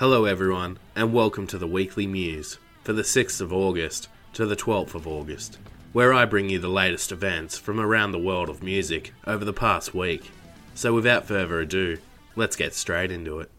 Hello, everyone, and welcome to the Weekly Muse for the 6th of August to the 12th of August, where I bring you the latest events from around the world of music over the past week. So, without further ado, let's get straight into it.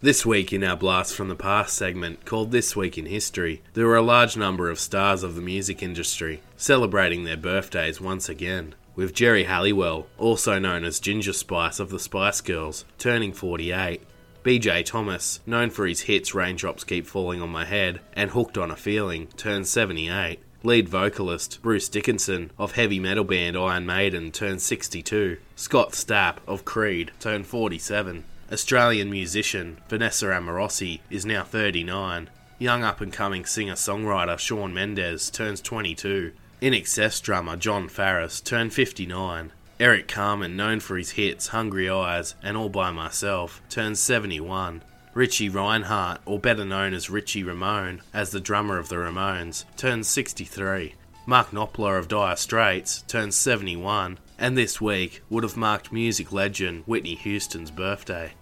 This week, in our Blast from the Past segment called This Week in History, there were a large number of stars of the music industry celebrating their birthdays once again, with Geri Halliwell, also known as Ginger Spice of the Spice Girls, turning 48. BJ Thomas, known for his hits Raindrops Keep Falling on My Head and Hooked on a Feeling, turned 78. Lead vocalist Bruce Dickinson of heavy metal band Iron Maiden turned 62. Scott Stapp of Creed turned 47. Australian musician Vanessa Amorosi is now 39. Young up and coming singer songwriter Shawn Mendes turns 22. INXS drummer Jon Farriss turned 59. Eric Carmen, known for his hits Hungry Eyes and All By Myself, turns 71. Richie Reinhardt, or better known as Richie Ramone, as the drummer of the Ramones, turns 63. Mark Knopfler of Dire Straits turns 71, and this week would have marked music legend Whitney Houston's birthday.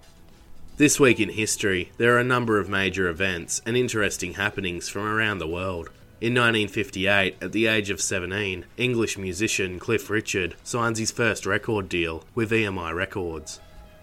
This week in history, there are a number of major events and interesting happenings from around the world. In 1958, at the age of 17, English musician Cliff Richard signs his first record deal with EMI Records.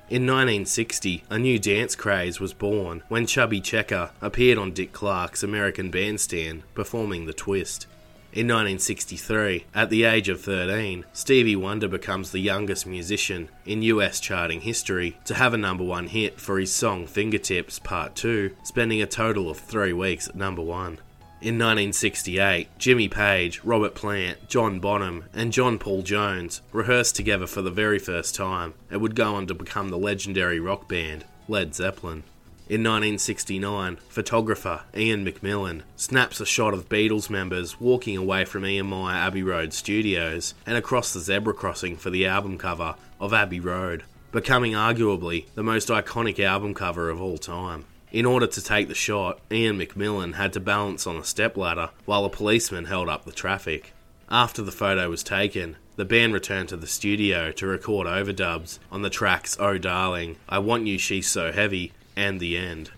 In 1960, a new dance craze was born when Chubby Checker appeared on Dick Clark's American Bandstand performing the twist. In 1963, at the age of 13, Stevie Wonder becomes the youngest musician in US charting history to have a number one hit for his song Fingertips Part 2, spending a total of three weeks at number one. In 1968, Jimmy Page, Robert Plant, John Bonham, and John Paul Jones rehearsed together for the very first time and would go on to become the legendary rock band Led Zeppelin. In 1969, photographer Iain Macmillan snaps a shot of Beatles members walking away from EMI Abbey Road studios and across the zebra crossing for the album cover of Abbey Road, becoming arguably the most iconic album cover of all time. In order to take the shot, Iain Macmillan had to balance on a stepladder while a policeman held up the traffic. After the photo was taken, the band returned to the studio to record overdubs on the tracks Oh Darling, I Want You She's So Heavy, and The End.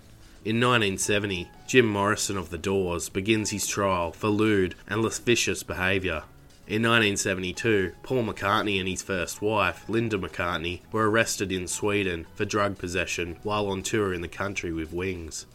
In 1970, Jim Morrison of The Doors begins his trial for lewd and lascivious behaviour in 1972, Paul McCartney and his first wife, Linda McCartney, were arrested in Sweden for drug possession while on tour in the country with Wings.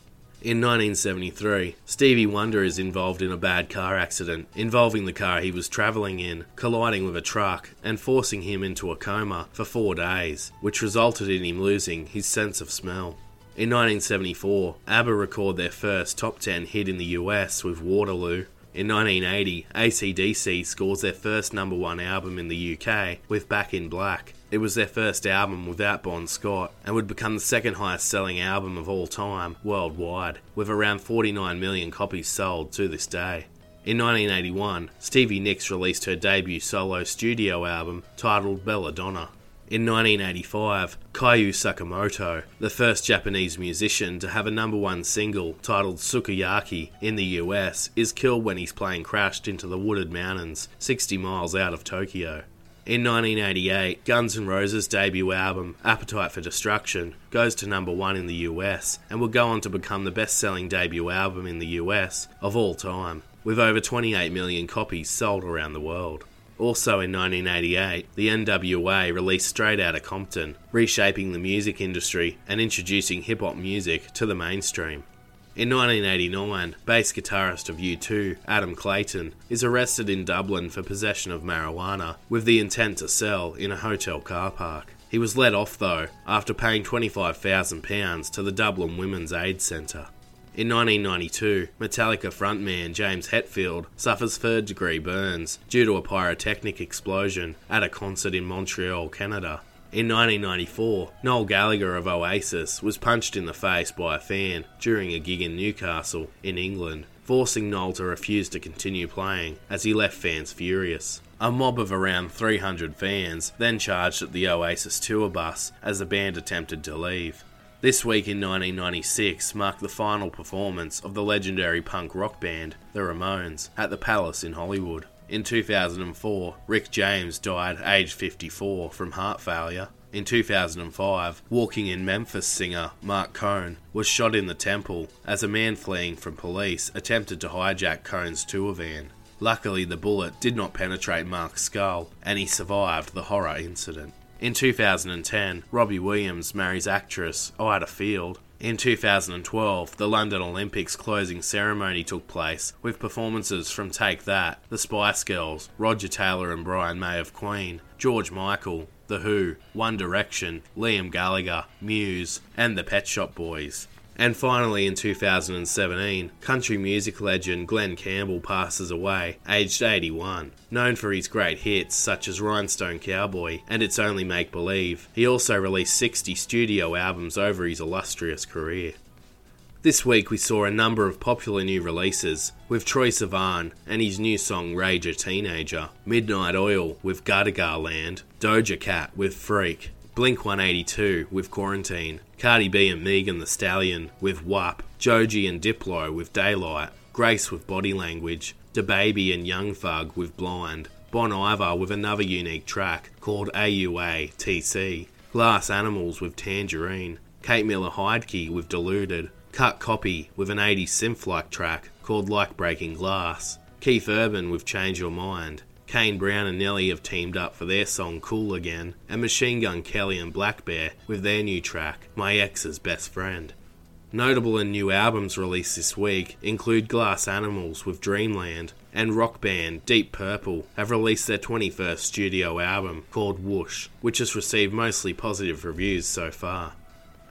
In 1973, Stevie Wonder is involved in a bad car accident involving the car he was travelling in, colliding with a truck, and forcing him into a coma for four days, which resulted in him losing his sense of smell. In 1974, ABBA record their first top 10 hit in the US with Waterloo, in 1980, ACDC scores their first number one album in the UK with Back in Black. It was their first album without Bon Scott and would become the second highest selling album of all time worldwide, with around 49 million copies sold to this day. In 1981, Stevie Nicks released her debut solo studio album titled Belladonna. In 1985, Kyu Sakamoto, the first Japanese musician to have a number one single titled Sukiyaki in the US, is killed when his plane crashed into the wooded mountains 60 miles out of Tokyo. In 1988, Guns N' Roses' debut album, Appetite for Destruction, goes to number one in the US and will go on to become the best selling debut album in the US of all time, with over 28 million copies sold around the world. Also in 1988, the NWA released Straight Outta Compton, reshaping the music industry and introducing hip hop music to the mainstream. In 1989, bass guitarist of U2, Adam Clayton, is arrested in Dublin for possession of marijuana with the intent to sell in a hotel car park. He was let off though after paying £25,000 to the Dublin Women's Aid Centre. In 1992, Metallica frontman James Hetfield suffers third degree burns due to a pyrotechnic explosion at a concert in Montreal, Canada. In 1994, Noel Gallagher of Oasis was punched in the face by a fan during a gig in Newcastle, in England, forcing Noel to refuse to continue playing as he left fans furious. A mob of around 300 fans then charged at the Oasis tour bus as the band attempted to leave. This week in 1996 marked the final performance of the legendary punk rock band, the Ramones, at the Palace in Hollywood. In 2004, Rick James died aged 54 from heart failure. In 2005, Walking in Memphis singer Marc Cohn was shot in the temple as a man fleeing from police attempted to hijack Cohn's tour van. Luckily, the bullet did not penetrate Marc's skull and he survived the horror incident. In 2010, Robbie Williams marries actress Ayda Field. In 2012, the London Olympics closing ceremony took place with performances from Take That, the Spice Girls, Roger Taylor and Brian May of Queen, George Michael, The Who, One Direction, Liam Gallagher, Muse, and the Pet Shop Boys. And finally, in 2017, country music legend Glen Campbell passes away, aged 81. Known for his great hits such as Rhinestone Cowboy and It's Only Make Believe, he also released 60 studio albums over his illustrious career. This week we saw a number of popular new releases, with Troye Sivan and his new song Rager Teenager, Midnight Oil with Gadigal Land, Doja Cat with Freak, Blink 182 with Quarantine, Cardi B and Megan Thee Stallion with WAP, Joji and Diplo with Daylight, Grace with Body Language, DaBaby and Young Thug with Blind, Bon Iver with another unique track called AUA TC, Glass Animals with Tangerine, Kate Miller Heidke with Deluded, Cut Copy with an 80s synth like track called Like Breaking Glass, Keith Urban with Change Your Mind, Kane Brown and Nelly have teamed up for their song Cool Again, and Machine Gun Kelly and blackbear with their new track, My Ex's Best Friend. Notable and new albums released this week include Glass Animals with Dreamland, and rock band Deep Purple have released their 21st studio album called Whoosh, which has received mostly positive reviews so far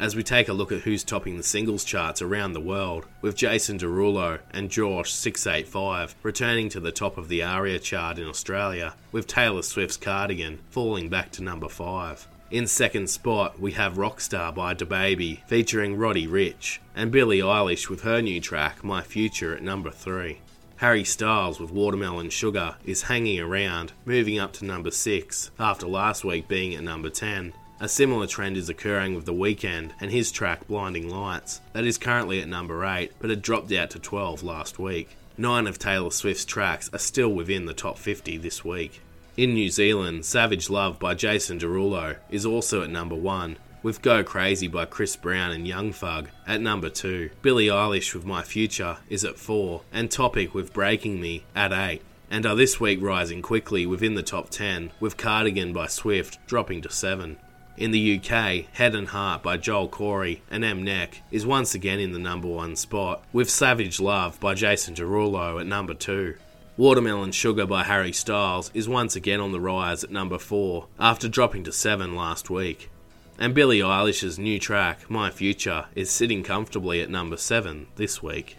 as we take a look at who's topping the singles charts around the world, with Jason Derulo and Jawsh 685 returning to the top of the ARIA chart in Australia, with Taylor Swift's Cardigan falling back to number 5. In second spot, we have Rockstar by DaBaby featuring Roddy Ricch, and Billie Eilish with her new track My Future at number 3. Harry Styles with Watermelon Sugar is hanging around, moving up to number 6 after last week being at number 10. A similar trend is occurring with The Weeknd and his track Blinding Lights, that is currently at number 8 but had dropped out to 12 last week. Nine of Taylor Swift's tracks are still within the top 50 this week. In New Zealand, Savage Love by Jason Derulo is also at number 1, with Go Crazy by Chris Brown and Young Thug at number 2. Billie Eilish with My Future is at 4, and Topic with Breaking Me at 8 and are this week rising quickly within the top 10, with Cardigan by Swift dropping to 7. In the UK, Head and Heart by Joel Corry and Mnek is once again in the number one spot, with Savage Love by Jason Derulo at number two. Watermelon Sugar by Harry Styles is once again on the rise at number 4 after dropping to 7 last week. And Billie Eilish's new track, My Future, is sitting comfortably at number 7 this week.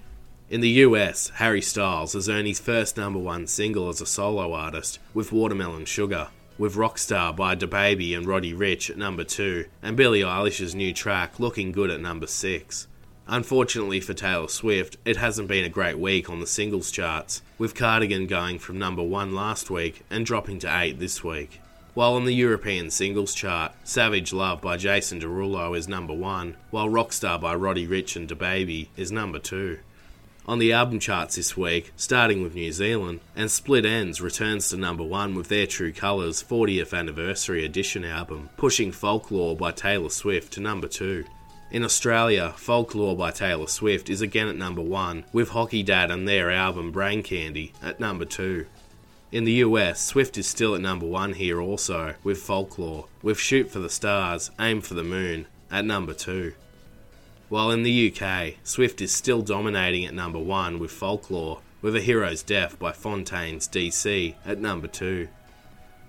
In the US, Harry Styles has earned his first number 1 single as a solo artist with Watermelon Sugar, with Rockstar by DaBaby and Roddy Ricch at number 2, and Billie Eilish's new track looking good at number 6. Unfortunately for Taylor Swift, it hasn't been a great week on the singles charts, with Cardigan going from number 1 last week and dropping to 8 this week. While on the European singles chart, Savage Love by Jason Derulo is number 1, while Rockstar by Roddy Ricch and DaBaby is number 2 on the album charts this week, starting with New Zealand, and Split Enz returns to number one with their True Colours 40th Anniversary Edition album, pushing Folklore by Taylor Swift to number two. In Australia, Folklore by Taylor Swift is again at number one, with Hockey Dad and their album Brain Candy at number two. In the US, Swift is still at number one here also, with Folklore, with Shoot for the Stars, Aim for the Moon at number two. While in the UK, Swift is still dominating at number one with Folklore, with A Hero's Death by Fontaines DC at number two.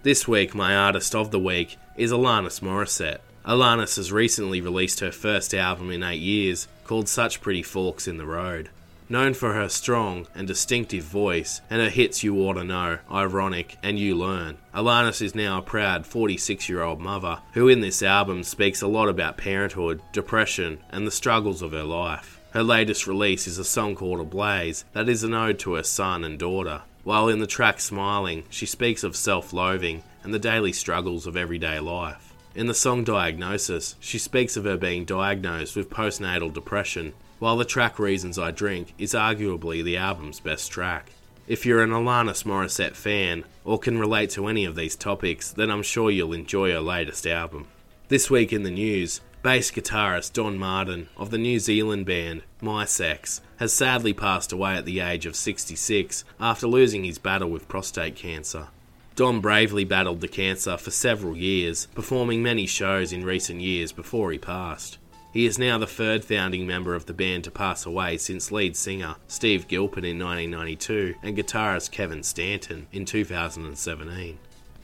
This week, my artist of the week is Alanis Morissette. Alanis has recently released her first album in eight years called Such Pretty Forks in the Road. Known for her strong and distinctive voice and her hits You ought to Know, Ironic, and You Learn, Alanis is now a proud 46 year old mother who, in this album, speaks a lot about parenthood, depression, and the struggles of her life. Her latest release is a song called Ablaze that is an ode to her son and daughter. While in the track Smiling, she speaks of self loathing and the daily struggles of everyday life. In the song Diagnosis, she speaks of her being diagnosed with postnatal depression while the track Reasons I Drink is arguably the album's best track. If you're an Alanis Morissette fan or can relate to any of these topics, then I'm sure you'll enjoy her latest album. This week in the news, bass guitarist Don Martin of the New Zealand band Mi-Sex has sadly passed away at the age of 66 after losing his battle with prostate cancer. Don bravely battled the cancer for several years, performing many shows in recent years before he passed. He is now the third founding member of the band to pass away since lead singer Steve Gilpin in 1992 and guitarist Kevin Stanton in 2017.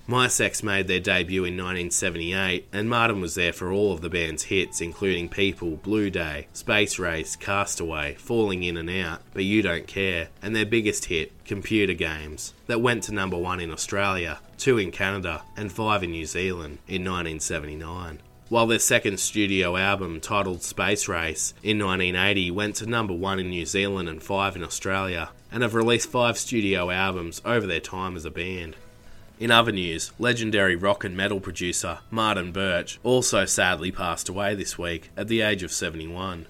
Mi-Sex made their debut in 1978, and Martin was there for all of the band's hits, including People, Blue Day, Space Race, Castaway, Falling In and Out, But You Don't Care, and their biggest hit, Computer Games, that went to number one in Australia, two in Canada, and five in New Zealand in 1979 while their second studio album, titled Space Race, in 1980 went to number one in New Zealand and five in Australia, and have released five studio albums over their time as a band. In other news, legendary rock and metal producer Martin Birch also sadly passed away this week at the age of 71.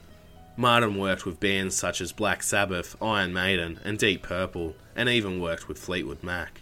Martin worked with bands such as Black Sabbath, Iron Maiden, and Deep Purple, and even worked with Fleetwood Mac.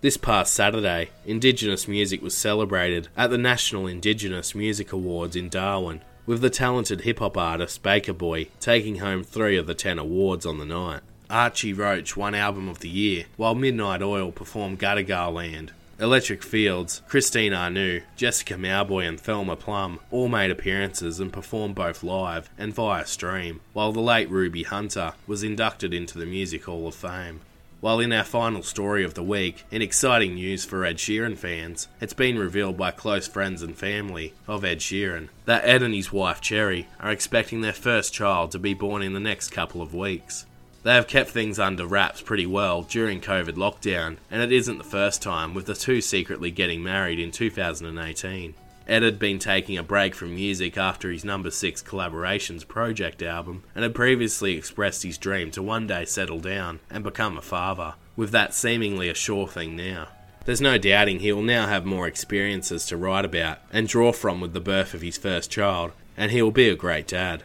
This past Saturday, Indigenous music was celebrated at the National Indigenous Music Awards in Darwin, with the talented hip hop artist Baker Boy taking home three of the ten awards on the night. Archie Roach won Album of the Year, while Midnight Oil performed Gadigal Land. Electric Fields, Christine Anu, Jessica Mauboy, and Thelma Plum all made appearances and performed both live and via stream, while the late Ruby Hunter was inducted into the Music Hall of Fame. While in our final story of the week, in exciting news for Ed Sheeran fans, it's been revealed by close friends and family of Ed Sheeran that Ed and his wife Cherry are expecting their first child to be born in the next couple of weeks. They have kept things under wraps pretty well during COVID lockdown, and it isn't the first time, with the two secretly getting married in 2018. Ed had been taking a break from music after his number 6 Collaborations project album and had previously expressed his dream to one day settle down and become a father, with that seemingly a sure thing now. There's no doubting he will now have more experiences to write about and draw from with the birth of his first child, and he will be a great dad.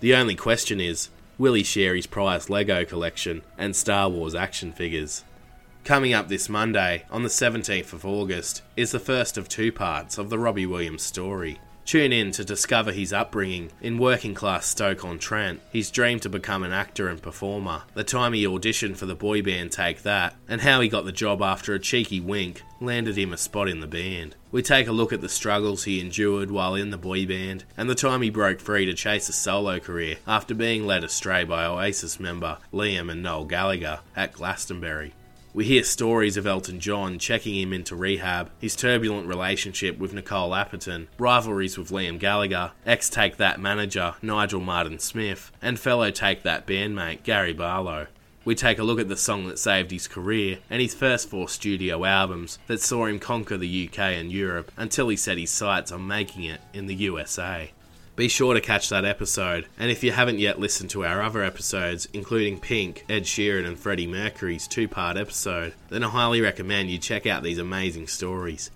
The only question is will he share his prized Lego collection and Star Wars action figures? Coming up this Monday, on the 17th of August, is the first of two parts of the Robbie Williams story. Tune in to discover his upbringing in working class Stoke-on-Trent, his dream to become an actor and performer, the time he auditioned for the boy band Take That, and how he got the job after a cheeky wink landed him a spot in the band. We take a look at the struggles he endured while in the boy band, and the time he broke free to chase a solo career after being led astray by Oasis member Liam and Noel Gallagher at Glastonbury. We hear stories of Elton John checking him into rehab, his turbulent relationship with Nicole Appleton, rivalries with Liam Gallagher, ex Take That manager Nigel Martin Smith, and fellow Take That bandmate Gary Barlow. We take a look at the song that saved his career and his first four studio albums that saw him conquer the UK and Europe until he set his sights on making it in the USA. Be sure to catch that episode, and if you haven't yet listened to our other episodes, including Pink, Ed Sheeran, and Freddie Mercury's two part episode, then I highly recommend you check out these amazing stories.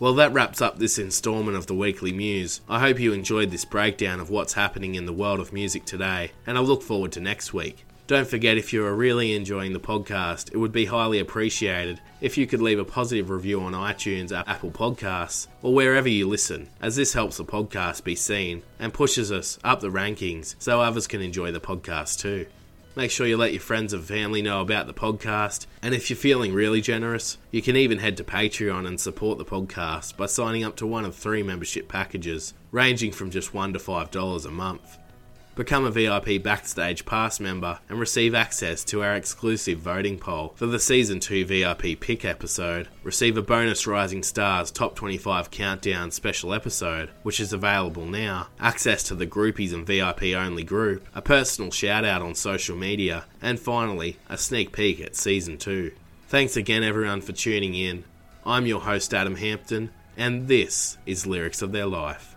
Well, that wraps up this instalment of the Weekly Muse. I hope you enjoyed this breakdown of what's happening in the world of music today, and I look forward to next week. Don't forget, if you are really enjoying the podcast, it would be highly appreciated if you could leave a positive review on iTunes, Apple Podcasts, or wherever you listen, as this helps the podcast be seen and pushes us up the rankings so others can enjoy the podcast too. Make sure you let your friends and family know about the podcast, and if you're feeling really generous, you can even head to Patreon and support the podcast by signing up to one of three membership packages, ranging from just $1 to $5 a month. Become a VIP Backstage Pass member and receive access to our exclusive voting poll for the Season 2 VIP Pick episode. Receive a bonus Rising Stars Top 25 Countdown special episode, which is available now, access to the Groupies and VIP only group, a personal shout out on social media, and finally, a sneak peek at Season 2. Thanks again, everyone, for tuning in. I'm your host, Adam Hampton, and this is Lyrics of Their Life.